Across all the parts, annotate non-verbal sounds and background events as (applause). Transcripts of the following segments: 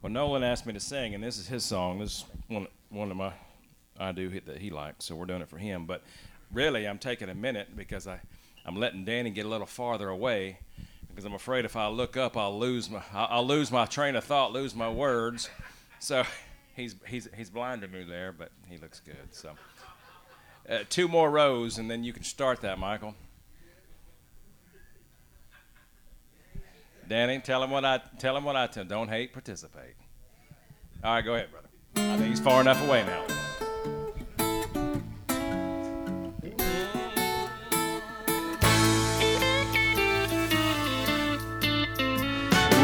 Well, Nolan asked me to sing, and this is his song. This is one, one of my I do hit that he likes, so we're doing it for him. But really, I'm taking a minute because I, I'm letting Danny get a little farther away because I'm afraid if I look up, I'll lose my I'll lose my train of thought, lose my words. So (laughs) he's he's he's blinding me there, but he looks good. So uh, two more rows, and then you can start that, Michael. Danny, tell him what I tell him what I tell. Don't hate, participate. All right, go ahead, brother. I think he's far enough away now.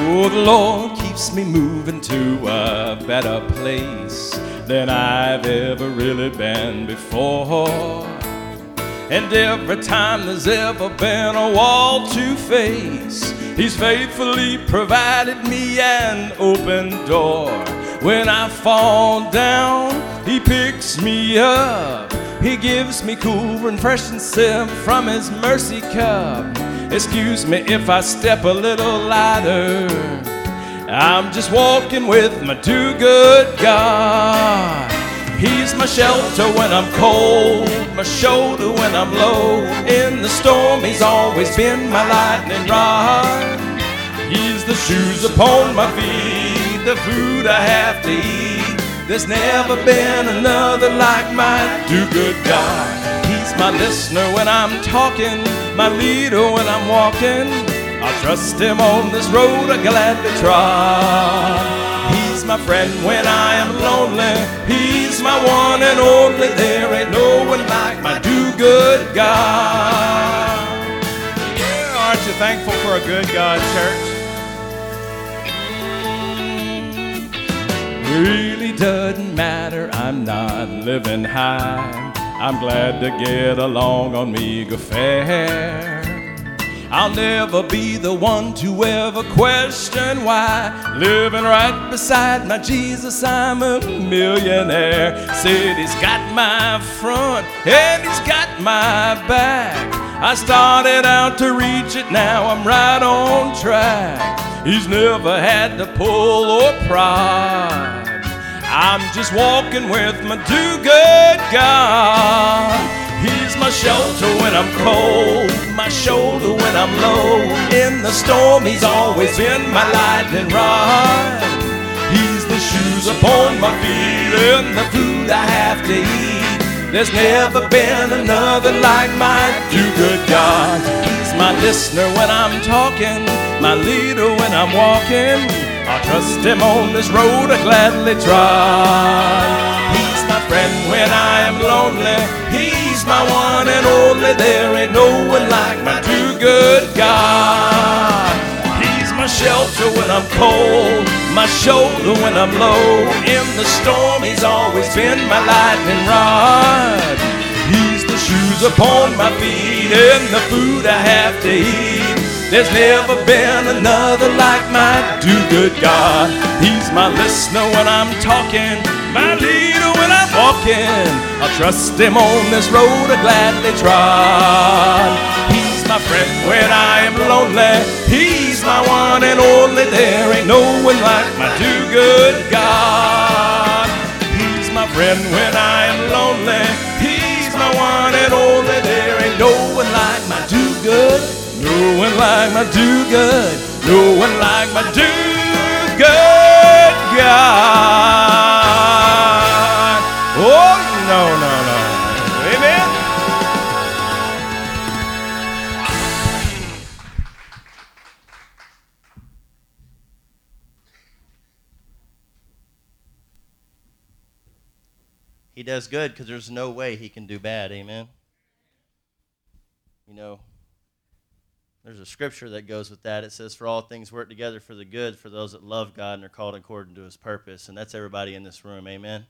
Oh, the Lord keeps me moving to a better place than I've ever really been before. And every time there's ever been a wall to face, He's faithfully provided me an open door. When I fall down, He picks me up. He gives me cool, refreshing sip from His mercy cup. Excuse me if I step a little lighter. I'm just walking with my too good God. He's my shelter when I'm cold, my shoulder when I'm low. In the storm, He's always been my lightning rod. He's the shoes upon my feet, the food I have to eat. There's never been another like my do good God. He's my listener when I'm talking, my leader when I'm walking. I'll trust him on this road I gladly trod. He's my friend when I am lonely. He's my one and only. There ain't no one like my do good God. Yeah, aren't you thankful for a good God, church? Really doesn't matter, I'm not living high. I'm glad to get along on meager fare. I'll never be the one to ever question why. Living right beside my Jesus, I'm a millionaire. Said he's got my front and he's got my back. I started out to reach it, now I'm right on track. He's never had to pull or prod. I'm just walking with my do good God. He's my shelter when I'm cold, my shoulder when I'm low. In the storm, He's always been my lightning rod. He's the shoes upon my feet and the food I have to eat. There's never been another like my do good God. He's my listener when I'm talking, my leader when I'm walking. I'll trust him on this road I gladly trod. My friend when I am lonely. He's my one and only. There ain't no one like my too good God. He's my shelter when I'm cold, my shoulder when I'm low. In the storm, He's always been my lightning rod. He's the shoes upon my feet and the food I have to eat. There's never been another like my do good God. He's my listener when I'm talking, my leader when I'm walking. I'll trust him on this road I gladly trod. He's my friend when I am lonely. He's my one and only. There ain't no one like my do good God. He's my friend when I am lonely. He's my one and only. There ain't no one like my do good. No one like my do good. No one like my do good God. Oh, no, no, no. Amen. He does good because there's no way he can do bad. Amen. You know, there's a scripture that goes with that. It says, For all things work together for the good for those that love God and are called according to his purpose. And that's everybody in this room. Amen.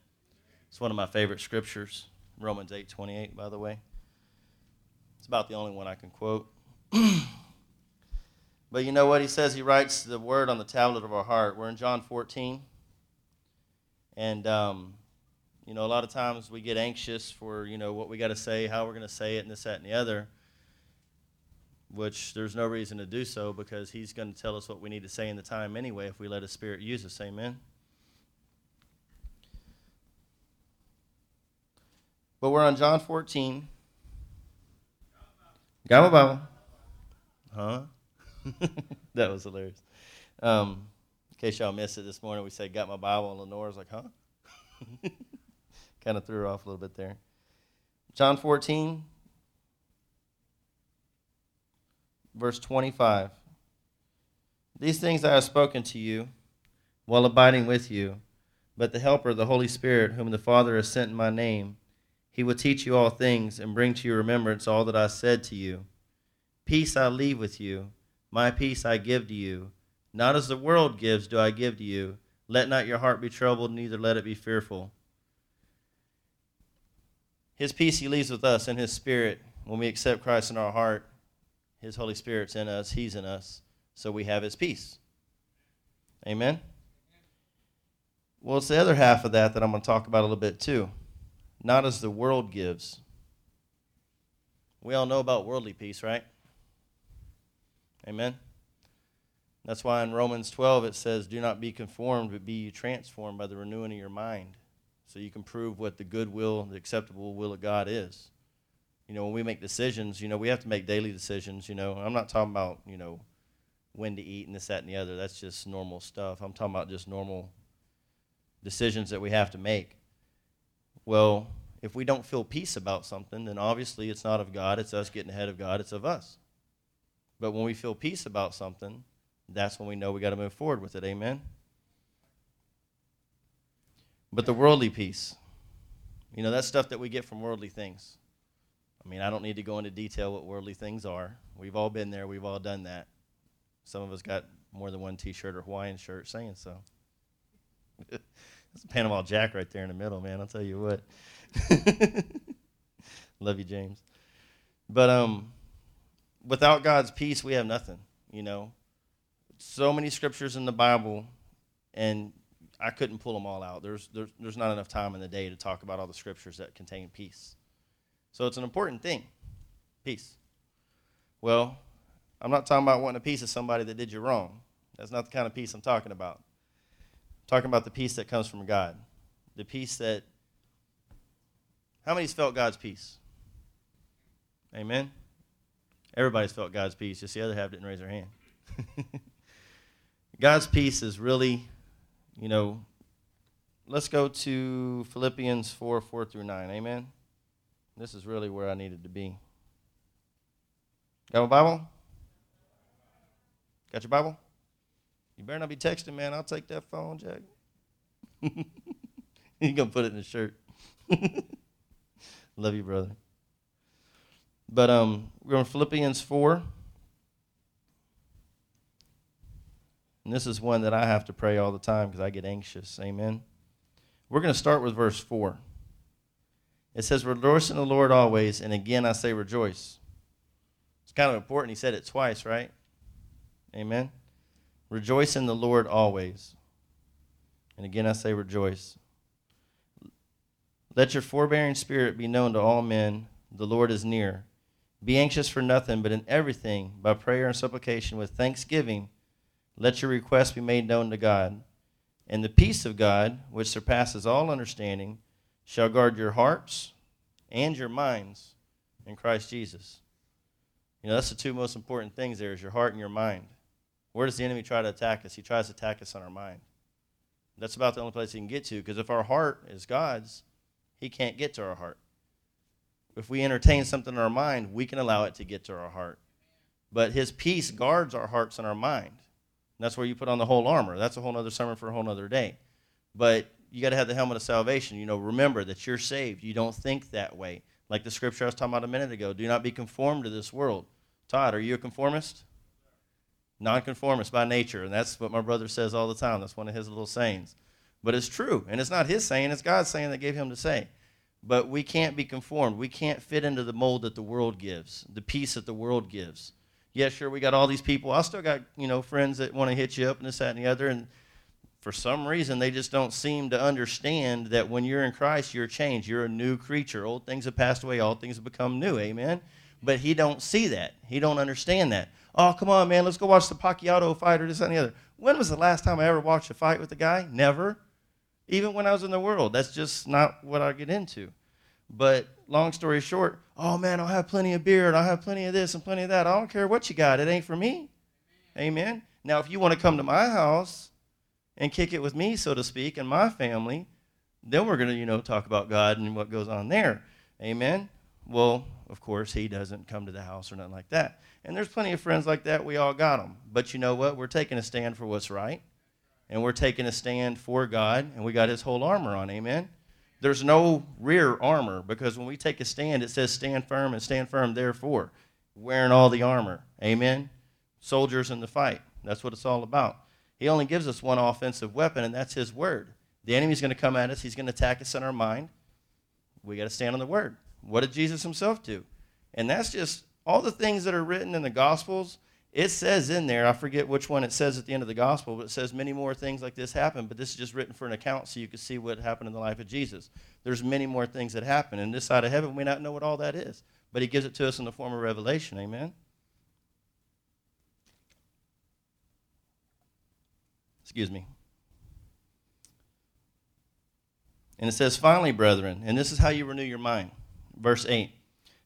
It's one of my favorite scriptures. Romans 8 28, by the way. It's about the only one I can quote. (clears throat) but you know what? He says he writes the word on the tablet of our heart. We're in John 14. And, um, you know, a lot of times we get anxious for, you know, what we got to say, how we're going to say it, and this, that, and the other which there's no reason to do so because he's going to tell us what we need to say in the time anyway if we let his spirit use us. Amen. But we're on John 14. Got my Bible. Huh? (laughs) that was hilarious. Um, in case y'all missed it this morning, we said, Got my Bible. And Lenore's like, Huh? (laughs) kind of threw her off a little bit there. John 14, verse 25. These things I have spoken to you while abiding with you, but the Helper, the Holy Spirit, whom the Father has sent in my name, he will teach you all things and bring to your remembrance all that I said to you. Peace I leave with you, my peace I give to you. Not as the world gives, do I give to you. Let not your heart be troubled, neither let it be fearful. His peace he leaves with us in his spirit. When we accept Christ in our heart, his Holy Spirit's in us, he's in us, so we have his peace. Amen? Well, it's the other half of that that I'm going to talk about a little bit too. Not as the world gives. We all know about worldly peace, right? Amen? That's why in Romans 12 it says, Do not be conformed, but be ye transformed by the renewing of your mind. So you can prove what the good will, the acceptable will of God is. You know, when we make decisions, you know, we have to make daily decisions. You know, I'm not talking about, you know, when to eat and this, that, and the other. That's just normal stuff. I'm talking about just normal decisions that we have to make. Well, if we don't feel peace about something, then obviously it's not of God. It's us getting ahead of God. It's of us. But when we feel peace about something, that's when we know we got to move forward with it. Amen. But the worldly peace, you know, that's stuff that we get from worldly things. I mean, I don't need to go into detail what worldly things are. We've all been there, we've all done that. Some of us got more than one t shirt or Hawaiian shirt saying so. (laughs) That's a Panama Jack right there in the middle, man. I'll tell you what. (laughs) Love you, James. But um, without God's peace, we have nothing, you know so many scriptures in the Bible, and I couldn't pull them all out. There's, there's, there's not enough time in the day to talk about all the scriptures that contain peace. So it's an important thing peace. Well, I'm not talking about wanting a piece of somebody that did you wrong. That's not the kind of peace I'm talking about. I'm talking about the peace that comes from God. The peace that. How many's felt God's peace? Amen? Everybody's felt God's peace. Just the other half didn't raise their hand. (laughs) God's peace is really, you know, let's go to Philippians 4 4 through 9. Amen. This is really where I needed to be. Got a Bible? Got your Bible? You better not be texting, man. I'll take that phone, Jack. (laughs) You're going to put it in the shirt. (laughs) Love you, brother. But um, we're on Philippians 4 And this is one that I have to pray all the time because I get anxious. Amen. We're going to start with verse 4. It says, Rejoice in the Lord always, and again I say rejoice. It's kind of important. He said it twice, right? Amen. Rejoice in the Lord always. And again I say rejoice. Let your forbearing spirit be known to all men. The Lord is near. Be anxious for nothing, but in everything, by prayer and supplication with thanksgiving, let your requests be made known to God. And the peace of God, which surpasses all understanding, shall guard your hearts and your minds in Christ Jesus. You know, that's the two most important things there is your heart and your mind. Where does the enemy try to attack us? He tries to attack us on our mind. That's about the only place he can get to because if our heart is God's, he can't get to our heart. If we entertain something in our mind, we can allow it to get to our heart. But his peace guards our hearts and our mind. That's where you put on the whole armor. That's a whole other sermon for a whole other day. But you got to have the helmet of salvation. You know, remember that you're saved. You don't think that way. Like the scripture I was talking about a minute ago. Do not be conformed to this world. Todd, are you a conformist? Nonconformist by nature. And that's what my brother says all the time. That's one of his little sayings. But it's true. And it's not his saying, it's God's saying that gave him to say. But we can't be conformed. We can't fit into the mold that the world gives, the peace that the world gives yeah, sure, we got all these people. I still got, you know, friends that want to hit you up and this, that, and the other. And for some reason, they just don't seem to understand that when you're in Christ, you're changed. You're a new creature. Old things have passed away. All things have become new. Amen. But he don't see that. He don't understand that. Oh, come on, man. Let's go watch the Pacquiao fight or this, and the other. When was the last time I ever watched a fight with a guy? Never. Even when I was in the world. That's just not what I get into. But long story short, oh man, I'll have plenty of beer and I'll have plenty of this and plenty of that. I don't care what you got. It ain't for me. Amen. Now, if you want to come to my house and kick it with me, so to speak, and my family, then we're going to, you know, talk about God and what goes on there. Amen. Well, of course, he doesn't come to the house or nothing like that. And there's plenty of friends like that. We all got them. But you know what? We're taking a stand for what's right. And we're taking a stand for God. And we got his whole armor on. Amen. There's no rear armor because when we take a stand, it says stand firm and stand firm, therefore. Wearing all the armor. Amen. Soldiers in the fight. That's what it's all about. He only gives us one offensive weapon, and that's his word. The enemy's going to come at us, he's going to attack us in our mind. We got to stand on the word. What did Jesus himself do? And that's just all the things that are written in the Gospels. It says in there, I forget which one it says at the end of the Gospel, but it says many more things like this happened, But this is just written for an account so you can see what happened in the life of Jesus. There's many more things that happen. And this side of heaven, we not know what all that is, but He gives it to us in the form of revelation. Amen? Excuse me. And it says, finally, brethren, and this is how you renew your mind. Verse 8.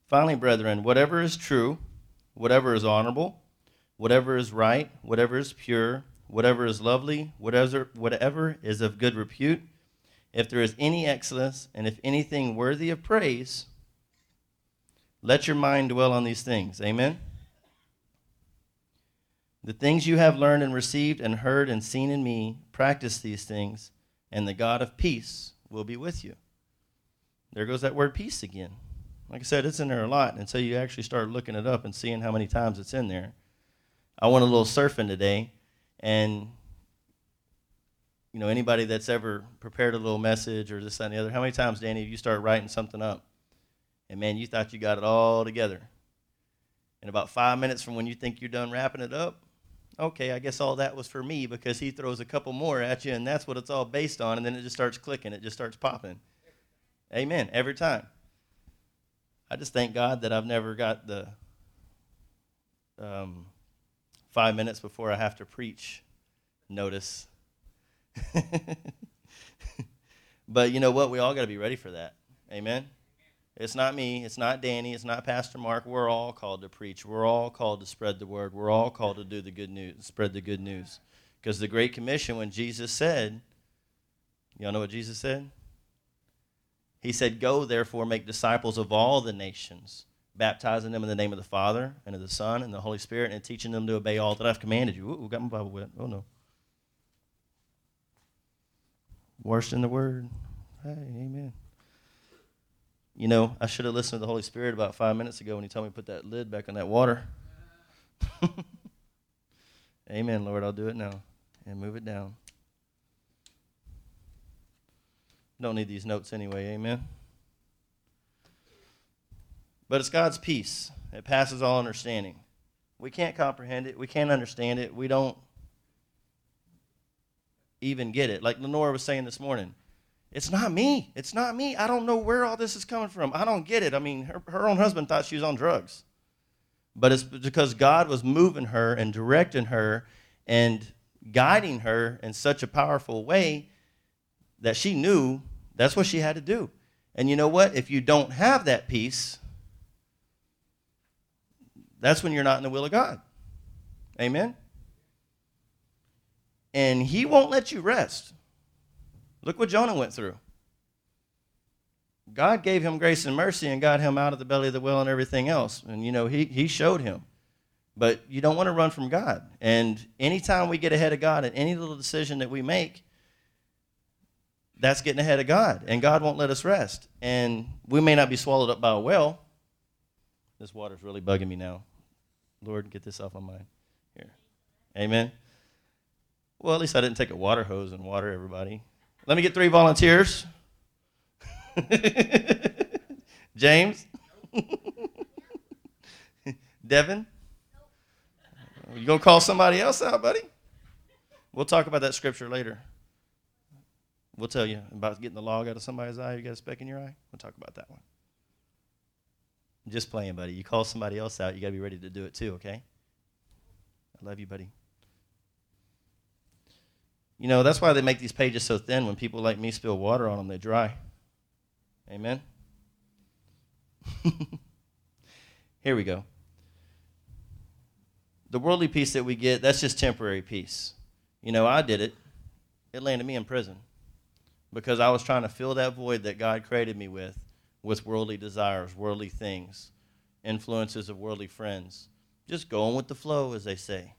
Finally, brethren, whatever is true, whatever is honorable, whatever is right, whatever is pure, whatever is lovely, whatever, whatever is of good repute, if there is any excellence, and if anything worthy of praise, let your mind dwell on these things. Amen? The things you have learned and received and heard and seen in me, practice these things, and the God of peace will be with you. There goes that word peace again. Like I said, it's in there a lot until you actually start looking it up and seeing how many times it's in there. I went a little surfing today, and you know anybody that's ever prepared a little message or this that, and the other. How many times, Danny, have you start writing something up, and man, you thought you got it all together, and about five minutes from when you think you're done wrapping it up, okay, I guess all that was for me because he throws a couple more at you, and that's what it's all based on, and then it just starts clicking, it just starts popping. Amen. Every time. I just thank God that I've never got the um, five minutes before I have to preach notice. (laughs) but you know what? We all got to be ready for that. Amen. It's not me. It's not Danny. It's not Pastor Mark. We're all called to preach. We're all called to spread the word. We're all called to do the good news, spread the good news. Because the Great Commission, when Jesus said, y'all know what Jesus said? He said, Go therefore, make disciples of all the nations, baptizing them in the name of the Father, and of the Son, and the Holy Spirit, and teaching them to obey all that I've commanded you. Ooh, got my Bible wet. Oh, no. Washed in the Word. Hey, amen. You know, I should have listened to the Holy Spirit about five minutes ago when He told me to put that lid back on that water. (laughs) Amen, Lord. I'll do it now and move it down. Don't need these notes anyway. Amen. But it's God's peace. It passes all understanding. We can't comprehend it. We can't understand it. We don't even get it. Like Lenora was saying this morning, it's not me. It's not me. I don't know where all this is coming from. I don't get it. I mean, her, her own husband thought she was on drugs. But it's because God was moving her and directing her and guiding her in such a powerful way that she knew that's what she had to do. And you know what? If you don't have that peace, that's when you're not in the will of God. Amen? And He won't let you rest. Look what Jonah went through. God gave him grace and mercy and got him out of the belly of the whale and everything else. And, you know, he, he showed him. But you don't want to run from God. And anytime we get ahead of God in any little decision that we make, that's getting ahead of God. And God won't let us rest. And we may not be swallowed up by a whale. This water's really bugging me now. Lord, get this off my mind. Here. Amen. Well, at least I didn't take a water hose and water everybody. Let me get three volunteers. (laughs) James? (laughs) Devin? You gonna call somebody else out, buddy? We'll talk about that scripture later. We'll tell you about getting the log out of somebody's eye. You got a speck in your eye? We'll talk about that one. just playing, buddy. You call somebody else out, you got to be ready to do it too, okay? I love you, buddy. You know, that's why they make these pages so thin. When people like me spill water on them, they dry. Amen? (laughs) Here we go. The worldly peace that we get, that's just temporary peace. You know, I did it. It landed me in prison because I was trying to fill that void that God created me with with worldly desires, worldly things, influences of worldly friends. Just going with the flow, as they say.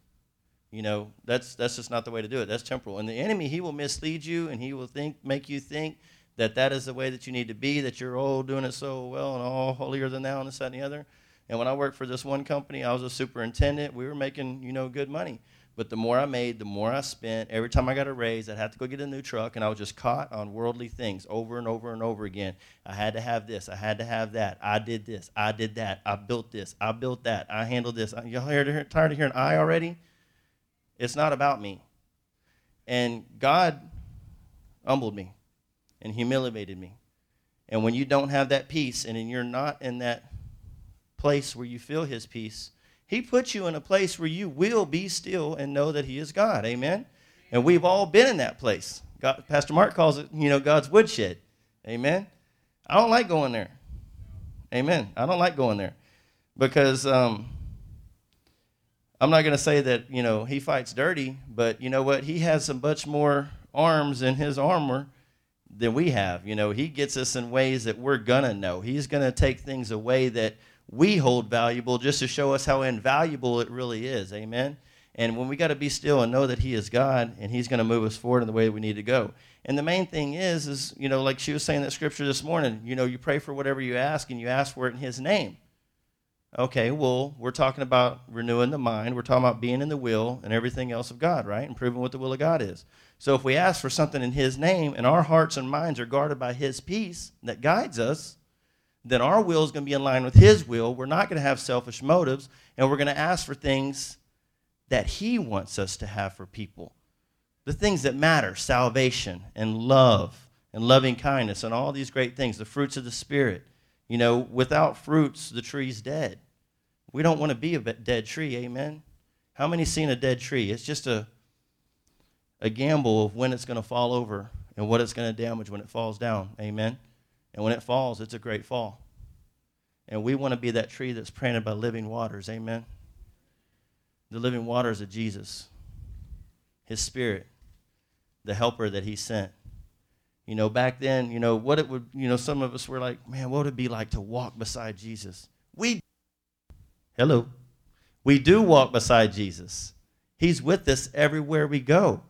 You know, that's that's just not the way to do it. That's temporal. And the enemy, he will mislead you and he will think make you think that that is the way that you need to be, that you're all doing it so well and all holier than thou and this, that, and the other. And when I worked for this one company, I was a superintendent. We were making, you know, good money. But the more I made, the more I spent. Every time I got a raise, I'd have to go get a new truck, and I was just caught on worldly things over and over and over again. I had to have this. I had to have that. I did this. I did that. I built this. I built that. I handled this. Y'all tired of hearing I already? It's not about me. And God humbled me and humiliated me. And when you don't have that peace and you're not in that place where you feel His peace, he puts you in a place where you will be still and know that He is God. Amen. And we've all been in that place. God, Pastor Mark calls it, you know, God's woodshed. Amen. I don't like going there. Amen. I don't like going there because um, I'm not going to say that you know he fights dirty, but you know what? He has some much more arms in his armor than we have. You know, he gets us in ways that we're gonna know. He's gonna take things away that we hold valuable just to show us how invaluable it really is. Amen. And when we got to be still and know that He is God and He's going to move us forward in the way we need to go. And the main thing is, is you know, like she was saying that scripture this morning. You know, you pray for whatever you ask, and you ask for it in His name. Okay, well, we're talking about renewing the mind. We're talking about being in the will and everything else of God, right? And proving what the will of God is. So if we ask for something in His name and our hearts and minds are guarded by His peace that guides us, then our will is going to be in line with His will. We're not going to have selfish motives, and we're going to ask for things that He wants us to have for people. The things that matter salvation and love and loving kindness and all these great things, the fruits of the Spirit. You know, without fruits, the tree's dead. We don't want to be a dead tree, amen? How many seen a dead tree? It's just a, a gamble of when it's going to fall over and what it's going to damage when it falls down, amen? And when it falls, it's a great fall. And we want to be that tree that's planted by living waters. Amen. The living waters of Jesus, His Spirit, the helper that He sent. You know, back then, you know, what it would, you know, some of us were like, man, what would it be like to walk beside Jesus? We, hello, we do walk beside Jesus. He's with us everywhere we go.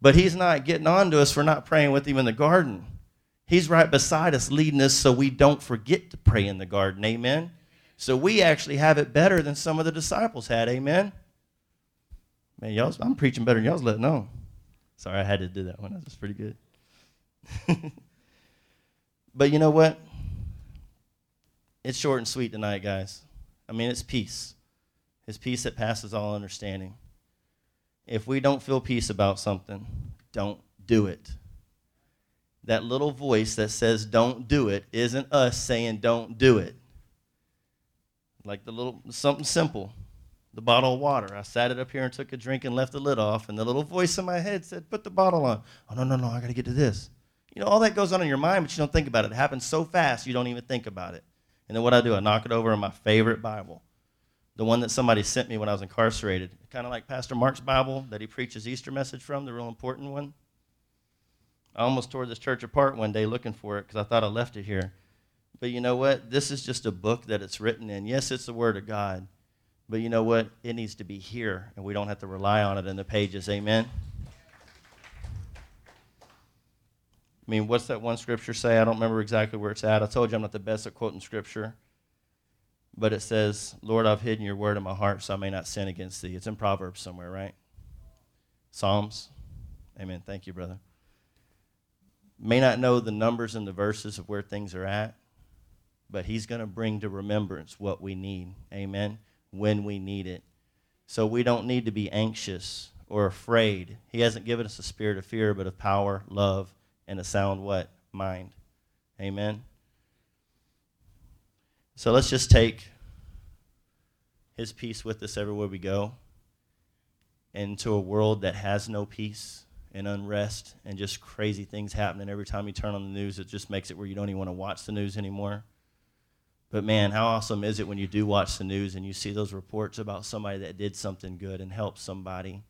But He's not getting on to us for not praying with Him in the garden. He's right beside us, leading us so we don't forget to pray in the garden. Amen. So we actually have it better than some of the disciples had. Amen. Man, y'all, I'm preaching better than y'all's letting on. Sorry, I had to do that one. That was pretty good. (laughs) but you know what? It's short and sweet tonight, guys. I mean, it's peace. It's peace that passes all understanding. If we don't feel peace about something, don't do it that little voice that says don't do it isn't us saying don't do it. Like the little something simple. The bottle of water. I sat it up here and took a drink and left the lid off, and the little voice in my head said, Put the bottle on. Oh, no, no, no, I got to get to this. You know, all that goes on in your mind, but you don't think about it. It happens so fast, you don't even think about it. And then what I do, I knock it over in my favorite Bible, the one that somebody sent me when I was incarcerated. Kind of like Pastor Mark's Bible that he preaches Easter message from, the real important one. I almost tore this church apart one day looking for it because I thought I left it here. But you know what? This is just a book that it's written in. Yes, it's the Word of God. But you know what? It needs to be here, and we don't have to rely on it in the pages. Amen? I mean, what's that one scripture say? I don't remember exactly where it's at. I told you I'm not the best at quoting scripture. But it says, Lord, I've hidden your word in my heart so I may not sin against thee. It's in Proverbs somewhere, right? Psalms. Amen. Thank you, brother may not know the numbers and the verses of where things are at, but He's going to bring to remembrance what we need. Amen. When we need it. So we don't need to be anxious or afraid. He hasn't given us a spirit of fear, but of power, love, and a sound what? Mind. Amen. So let's just take his peace with us everywhere we go into a world that has no peace and unrest and just crazy things happening every time you turn on the news. It just makes it where you don't even want to watch the news anymore. But man, how awesome is it when you do watch the news and you see those reports about somebody that did something good and helped somebody?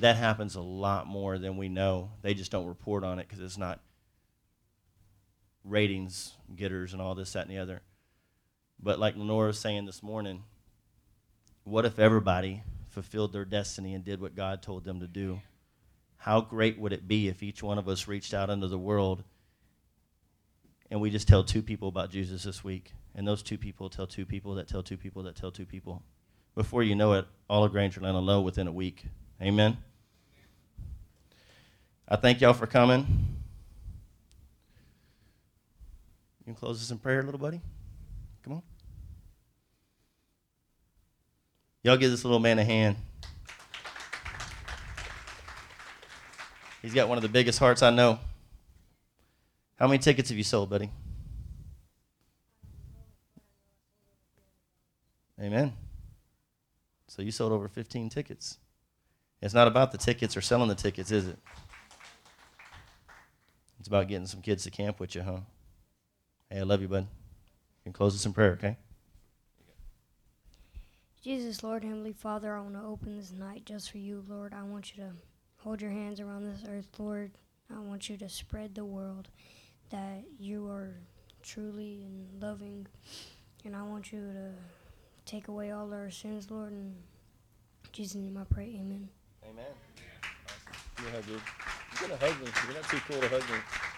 That happens a lot more than we know. They just don't report on it because it's not ratings getters and all this, that, and the other. But like Lenora was saying this morning, what if everybody fulfilled their destiny and did what God told them to do? How great would it be if each one of us reached out into the world and we just tell two people about Jesus this week, and those two people tell two people that tell two people that tell two people? Before you know it, all of Grangerland low within a week. Amen. I thank y'all for coming. You can close us in prayer, little buddy. Come on. Y'all give this little man a hand. He's got one of the biggest hearts I know. How many tickets have you sold, buddy? Amen. So you sold over 15 tickets. It's not about the tickets or selling the tickets, is it? It's about getting some kids to camp with you, huh? Hey, I love you, bud. You can close us in prayer, okay? Jesus, Lord, Heavenly Father, I want to open this night just for you, Lord. I want you to hold your hands around this earth, Lord. I want you to spread the world that you are truly and loving. And I want you to take away all our sins, Lord. And in Jesus' name I pray, amen. Amen. Awesome. Give me a dude. Me. You're not too cool to hug me.